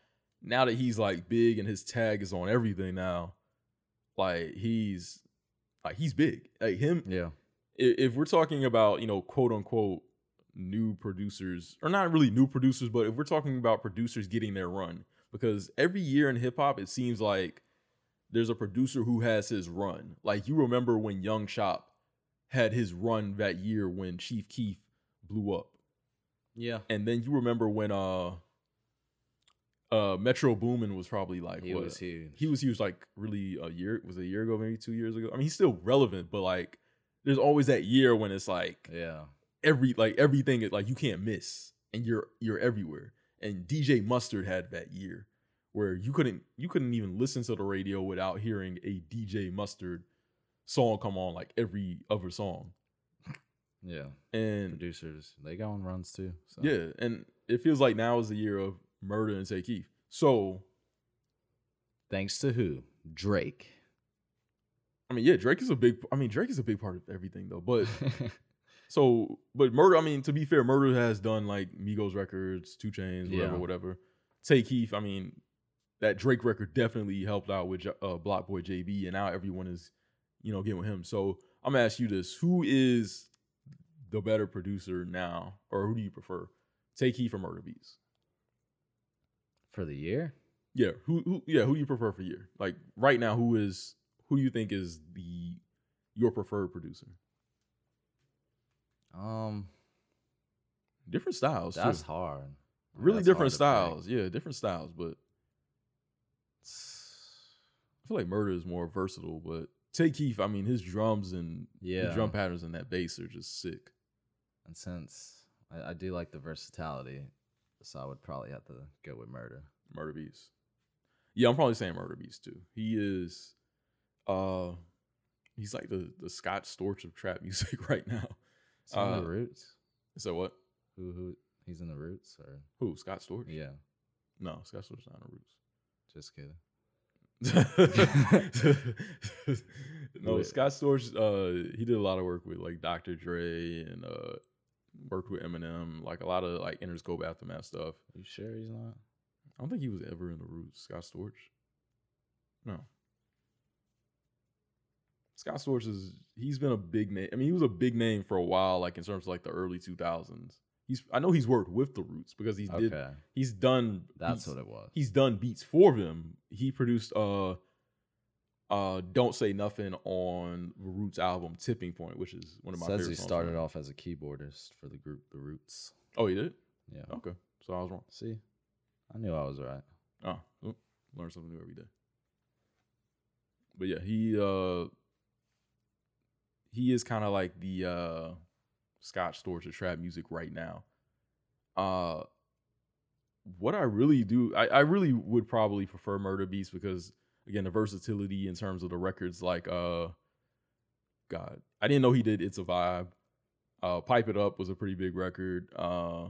now that he's like big and his tag is on everything now, like he's like he's big. Like him, Yeah, i- if we're talking about you know quote unquote new producers or not really new producers but if we're talking about producers getting their run because every year in hip hop it seems like there's a producer who has his run. Like you remember when Young Chop had his run that year when chief keef blew up? Yeah. and then you remember when uh uh metro boomin was probably like He what, was huge. he was huge like really a year was it a year ago maybe two years ago? I mean he's still relevant but like there's always that year when it's like Yeah, every like everything is like you can't miss and you're you're everywhere. And dj mustard had that year where you couldn't you couldn't even listen to the radio without hearing a dj mustard song come on like every other song yeah. and Producers they go on runs too. So. yeah and it feels like now is the year of Murda and Tay Keith so Thanks to who? Drake. i mean yeah drake is a big i mean drake is a big part of everything though but So, but Murda. I mean, to be fair, Murda has done like Migos records, 2 Chainz, whatever, Yeah. whatever. Tay Keith. I mean, that Drake record definitely helped out with uh, Block Boy JB, and now everyone is, you know, getting with him. So I'm gonna ask you this: Who is the better producer now, or who do you prefer? Tay Keith or Murda Beatz? for the year. Yeah, who who yeah, who do you prefer for year? Like right now, who is who do you think is the your preferred producer? Um, Different styles. that's too. hard. Really That's different hard to pick. styles. Yeah, different styles, but I feel like Murda is more versatile, but Tay Keith, I mean, his drums and the Yeah. drum patterns and that bass are just sick. And since I, I do like the versatility, so I would probably have to go with Murda. Murda Beatz. Yeah, I'm probably saying Murda Beatz too. He is uh he's like the the Scott Storch of trap music right now. In Uh, the Roots? So what? Who who? He's in the Roots, or Who? Scott Storch? yeah, No, Scott Storch's not in the Roots. just kidding. No. Scott Storch, uh, he did a lot of work with like Dr. Dre and uh worked with Eminem, like a lot of like Interscope aftermath stuff. You sure he's not? I don't think he was ever in the roots. Scott Storch. No. Scott Storch is he's been a big name. I mean, he was a big name for a while, like in terms of like the early two thousands. He's I know he's worked with the Roots because he's did Okay, he's done that's beats- what it was. he's done beats for them. He produced uh uh Don't Say Nothing on the Roots album Tipping Point, which is one of my Says favorite he songs started off as a keyboardist for the group The Roots. Oh, he did? Yeah. Okay. So I was wrong. See, I knew I was right. Oh, oop, learn something new every day. But yeah, he uh he is kind of like the uh Scott Storch of trap music right now. Uh what I really do, I, I really would probably prefer Murda Beatz because again, the versatility in terms of the records, like uh God, I didn't know he did It's a Vibe. Uh Pipe It Up was a pretty big record. Uh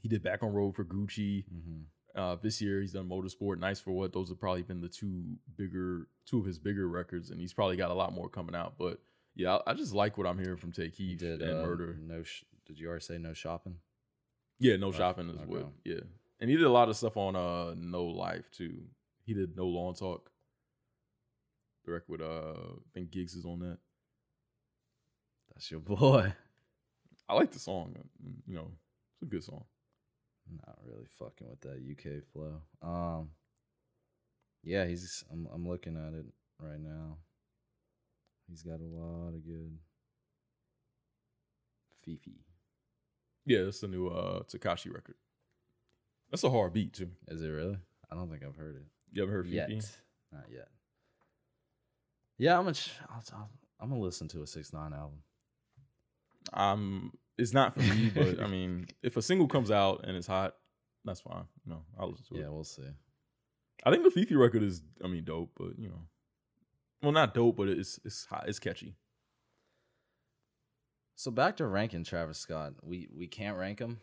he did Back on Road for Gucci. Mm-hmm. Uh, this year he's done Motorsport, Nice for What. Those have probably been the two bigger, two of his bigger records, and he's probably got a lot more coming out. But yeah, I, I just like what I'm hearing from Tay He Keith did and uh, Murda. No, sh- did you already say no shopping? Yeah, no Oh, shopping as well. okay. Yeah, and he did a lot of stuff on uh More Life too. He did No Long Talk. The record with uh, I think Giggs is on that. That's your boy. I like the song. uh, You know, it's a good song. Not really fucking with that UK flow. Um, yeah, he's. I'm. I'm looking at it right now. He's got a lot of good. FEFE. Yeah, that's the new uh Tekashi record. That's a hard beat too. Is it really? I don't think I've heard it You ever heard FEFE? yet. Not yet. Yeah, I'm gonna. I'll, I'm gonna listen to a six nine album. Um, it's not for me, but I mean, if a single comes out and it's hot, that's fine. No, I'll listen to Yeah, it. Yeah, we'll see. I think the FEFE record is, I mean, dope, but you know, well, not dope, but it's it's hot, it's catchy. So back to ranking Travis Scott. We we can't rank him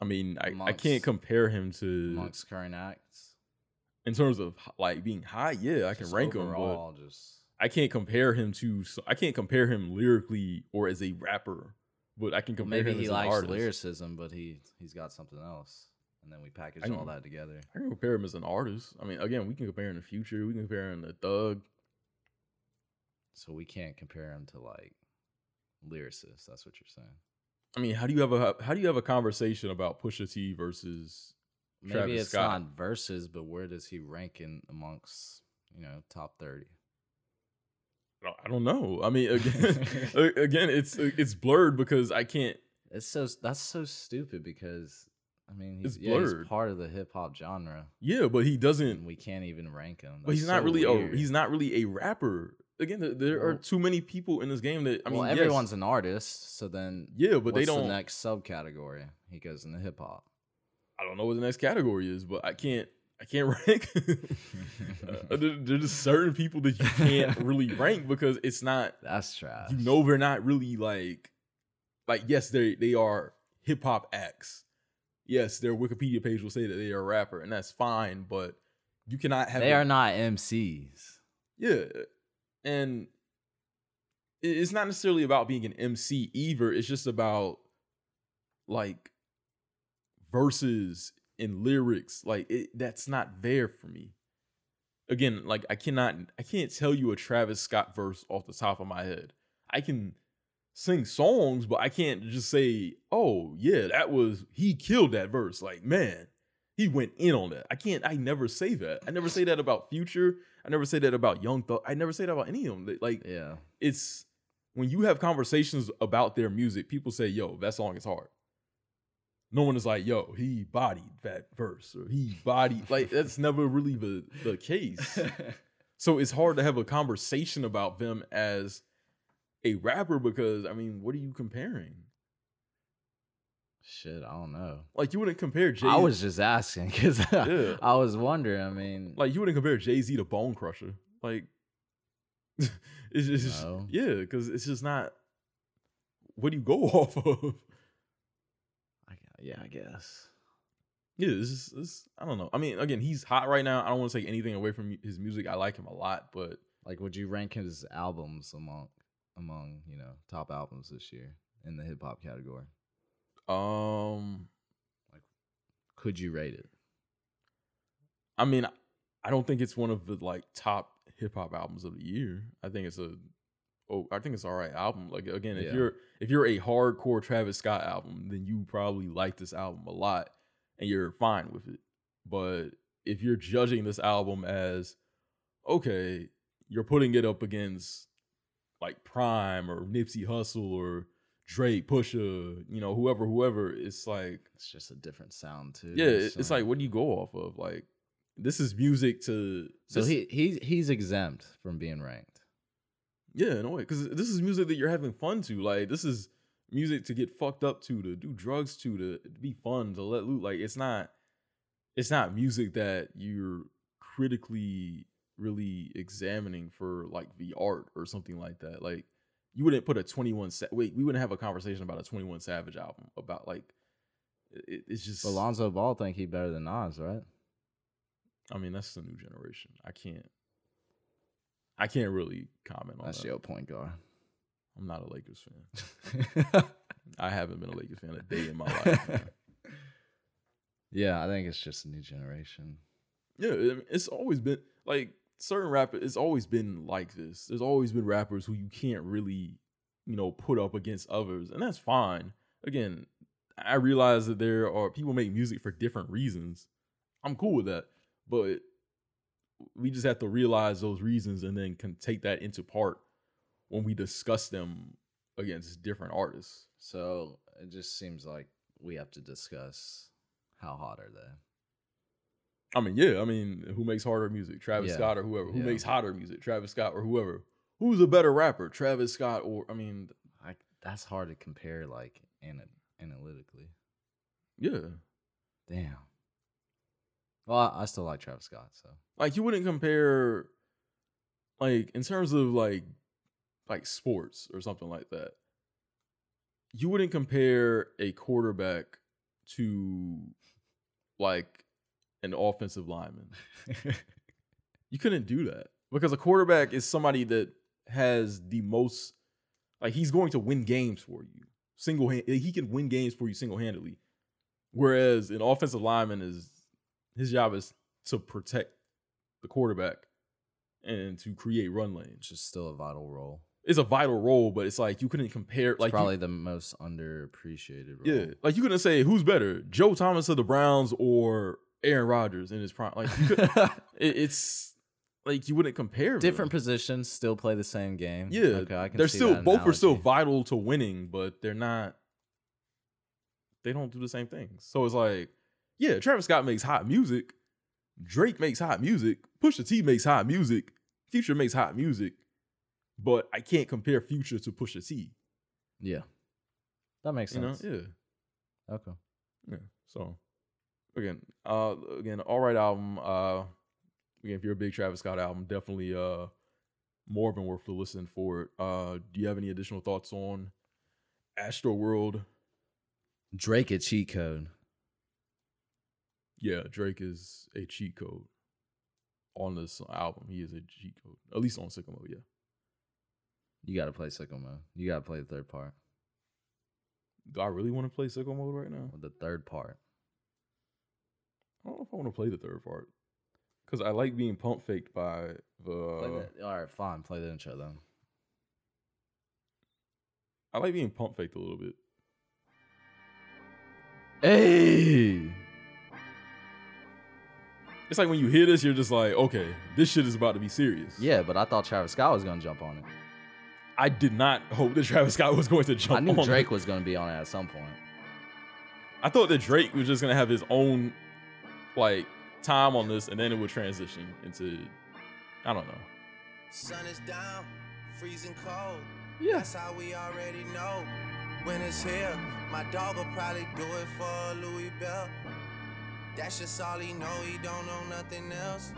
I mean, I, I can't compare him to amongst current acts. in terms of like being high. Yeah, I can rank him, but Just I can't compare him to. so- I can't compare him lyrically or as a rapper, but I can Well, compare maybe him he as an likes lyricism, but he he's got something else, and then we package I all that together. I can compare him as an artist. I mean, again, we can compare him to Future. We can compare him to Thug. So we can't compare him to like lyricists. That's what you're saying. I mean, how do you have a how do you have a conversation about Pusha T versus Maybe Travis it's Scott? not verses, but where does he rank in amongst you know top thirty? I don't- know. I mean, again, again, it's it's blurred because I can't. It's so that's so stupid because I mean he's, It's yeah, he's part of the hip hop genre, Yeah, but he doesn't. we can't even rank him. But he's That's not so really a he's not really a rapper. Again, there, there are too many people in this game that I mean, well, yes, everyone's an artist, so then yeah, but they don't. the next subcategory? He goes in the hip hop. I don't know what the next category is, but I can't. I can't rank. Uh, there, there's just certain people that you can't really rank because it's not. That's trash. You know, they're not really like, like yes, they they are hip hop acts. Yes, their Wikipedia page will say that they are a rapper, and that's fine. But you cannot have they a- are not MCs. Yeah. And it's not necessarily about being an MC either. It's just about like verses and lyrics. Like it, that's not there for me. Again, like I cannot I can't tell you a Travis Scott verse off the top of my head. I can sing songs, but I can't just say, "Oh, yeah, that was he killed that verse." Like, man, he went in on that. I can't. I never say that. I never say that about Future. I never say that about Young Thug. I never say that about any of them. Like, Yeah. it's when you have conversations about their music, people say, "Yo, that song is hard." No one is like, "Yo, he bodied that verse," or "He bodied." Like that's never really the the case. so it's hard to have a conversation about them as a rapper because I mean, what are you comparing? Shit, I don't know. Like you wouldn't compare Jay. I was just asking because Yeah. I was wondering. I mean, like you wouldn't compare Jay Z to Bone Crusher. Like it's just No. yeah, because it's just not. What do you go off of? I, yeah, I guess. Yeah, it's just it's, I don't know. I mean, again, he's hot right now. I don't want to take anything away from his music. I like him a lot, but Like, would you rank his albums among among you know top albums this year in the hip hop category? um, like, Could you rate it? I mean, I don't think it's one of the like top hip hop albums of the year. I think it's a oh, I think it's all right album. Like again, if Yeah. you're if you're a hardcore Travis Scott album, then you probably like this album a lot and you're fine with it. But if you're judging this album as okay, you're putting it up against like Prime or Nipsey Hussle or Drake, Pusha, you know, whoever, whoever, it's like It's just a different sound too. yeah, it- it's like what do you go off of? Like this is music to So this- he he's he's exempt from being ranked. yeah, in a way, because this is music that you're having fun to. Like this is music to get fucked up to, to do drugs to, to be fun, to let loose. Like it's not, it's not music that you're critically really examining for like the art or something like that. Like you wouldn't put a 21 Sa- wait, we wouldn't have a conversation about a 21 Savage album about like it, it's just But Lonzo Ball think he better than Nas, right? I mean, that's the new generation. I can't. I can't really comment on That's that. your point guard. I'm not a Lakers fan. I haven't been a Lakers fan a day in my life. man. yeah, I think it's just a new generation. yeah, I mean, it's always been like certain rappers. It's always been like this. There's always been rappers who you can't really, you know, put up against others, and that's fine. Again, I realize that there are people make music for different reasons. I'm cool with that, but we just have to realize those reasons and then can take that into part when we discuss them against different artists. So it just seems like we have to discuss how hot are they? I mean, yeah, I mean, who makes harder music? Travis Yeah. Scott or whoever. Who Yeah. makes hotter music? Travis Scott or whoever. Who's a better rapper? Travis Scott or I mean, Like that's hard to compare like ana- analytically. yeah. Damn. Well, I, I still like Travis Scott, so Like you wouldn't compare like in terms of like like sports or something like that. You wouldn't compare a quarterback to like an offensive lineman. You couldn't do that because a quarterback is somebody that has the most like he's going to win games for you single hand. He can win games for you single handedly, whereas an offensive lineman is his job is to protect the quarterback and to create run lanes. which is still a vital role. It's a vital role, but it's like you couldn't compare It's like you- probably the most underappreciated role. yeah, like you couldn't say who's better, Joe Thomas of the Browns or Aaron Rodgers in his prime. Like could, it, it's like you wouldn't compare. Different positions still play the same game. Yeah, okay, I can they're still both are still vital to winning, but they're not. They don't do the same things. So it's like, yeah, Travis Scott makes hot music, Drake makes hot music, Pusha T makes hot music, Future makes hot music, but I can't compare Future to Pusha T. Yeah, that makes You know, sense. yeah, Okay. yeah. So again, uh, again, all right album. Uh, again, if you're a big Travis Scott album, definitely uh more than worth the listen for it. Uh, do you have any additional thoughts on Astro World? Drake a cheat code. Yeah, Drake is a cheat code on this album. He is a cheat code, at least on Sicko Mode. Yeah, You got to play sicko mode. You got to play the third part. do I really want to play Sicko Mode right now? The third part. I don't know if I want to play the third part because I like being pump faked by the. all right, fine. Play the intro then. I like being pump faked a little bit. Hey. It's like when you hear this, you're just like, okay, this shit is about to be serious. Yeah, but I thought Travis Scott was gonna jump on it. I did not hope that Travis Scott was going to jump on it. I knew Drake it. was gonna be on it at some point. I thought that Drake was just gonna have his own like time on this, and then it would transition into I don't know. Sun is down, freezing cold. Yeah. That's how we already know. When it's here, my dog will probably do it for Louis Bell. That's just all he know, he don't know nothing else.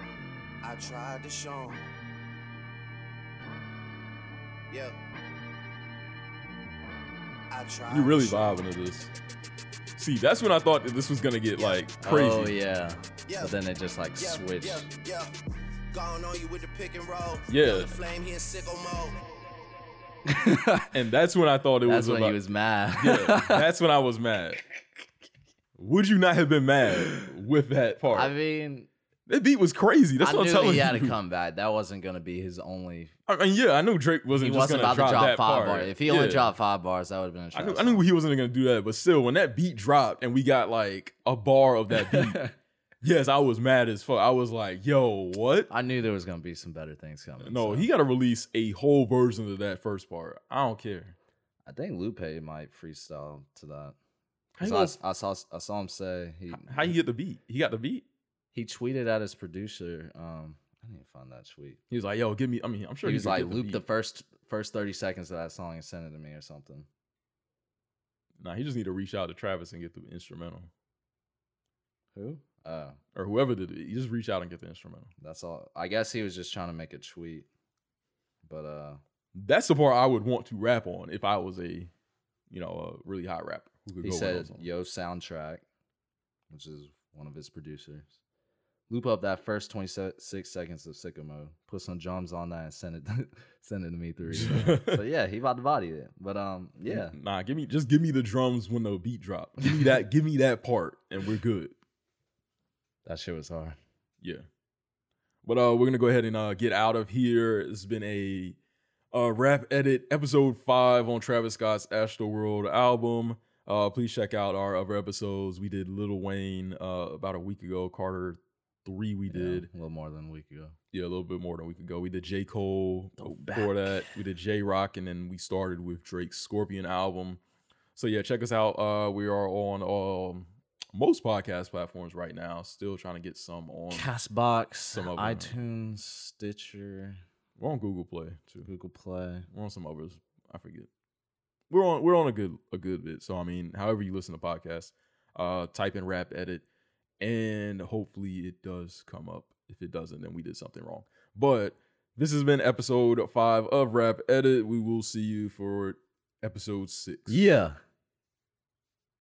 I tried to show him. Yeah. I tried You really to show him. vibing to this. See, that's when I thought that this was gonna get like crazy. Oh yeah. Yeah. But then it just like switched. Yeah, yeah. Going on you with the pick and roll. Yeah. Yellow flame, he in sicko mode. And that's when I thought it That's was when about. he was mad. yeah, that's when I was mad. Would you not have been mad with that part? I mean, that beat was crazy. That's I what I'm knew telling he you. had to come back. That wasn't gonna be his only. I mean, yeah, I knew Drake wasn't just wasn't about to drop five bars. If he only dropped five bars, that would have been a I knew, I knew he wasn't gonna do that, but still, when that beat dropped and we got like a bar of that beat, yes, I was mad as fuck. I was like, "Yo, what?" I knew there was gonna be some better things coming. No, so. he got to release a whole version of that first part. I don't care. I think Lupe might freestyle to that. 'Cause I, I saw I saw him say he how you get the beat? He got the beat. He tweeted at his producer. Um, I need to find that tweet. He was like, "Yo, give me." I mean, I'm sure he was like, loop the beat. first first thirty seconds of that song and send it to me or something. Nah, he just need to reach out to Travis and get the instrumental, Who? Oh, or whoever did it. You just reach out and get the instrumental. that's all. I guess he was just trying to make a tweet. But uh, That's the part I would want to rap on if I was a, you know, a really hot rapper who could he go said, with those on. "Yo, Soundtrakk," which is one of his producers. Loop up that first twenty six seconds of sicko mode. Put some drums on that and send it send it to me through. so yeah, he about to body it. But um, yeah, Nah, give me just give me the drums when the beat drop. Give me that. give me that part, and we're good. that shit was hard. Yeah. But uh, we're gonna go ahead and uh, get out of here. It's been a uh, rap edit episode five on Travis Scott's Astro World album. Uh, please check out our other episodes. We did Little Wayne uh, about a week ago. Carter three we Yeah, did. a little more than a week ago. Yeah, a little bit more than a week ago. We did J Cole Go before back. that. We did Jay Rock, and then we started with Drake's Scorpion album. So yeah, check us out. Uh, we are on um, most podcast platforms right now. Still trying to get some on. Castbox, Some of them. iTunes, Stitcher, We're on Google Play too. Google Play. We're on some others. I forget. We're on we're on a good a good bit. So I mean, however you listen to podcasts, uh, type in rap edit, and hopefully it does come up. If it doesn't, then we did something wrong. But this has been episode five of Rap Edit. We will see you for episode six. Yeah.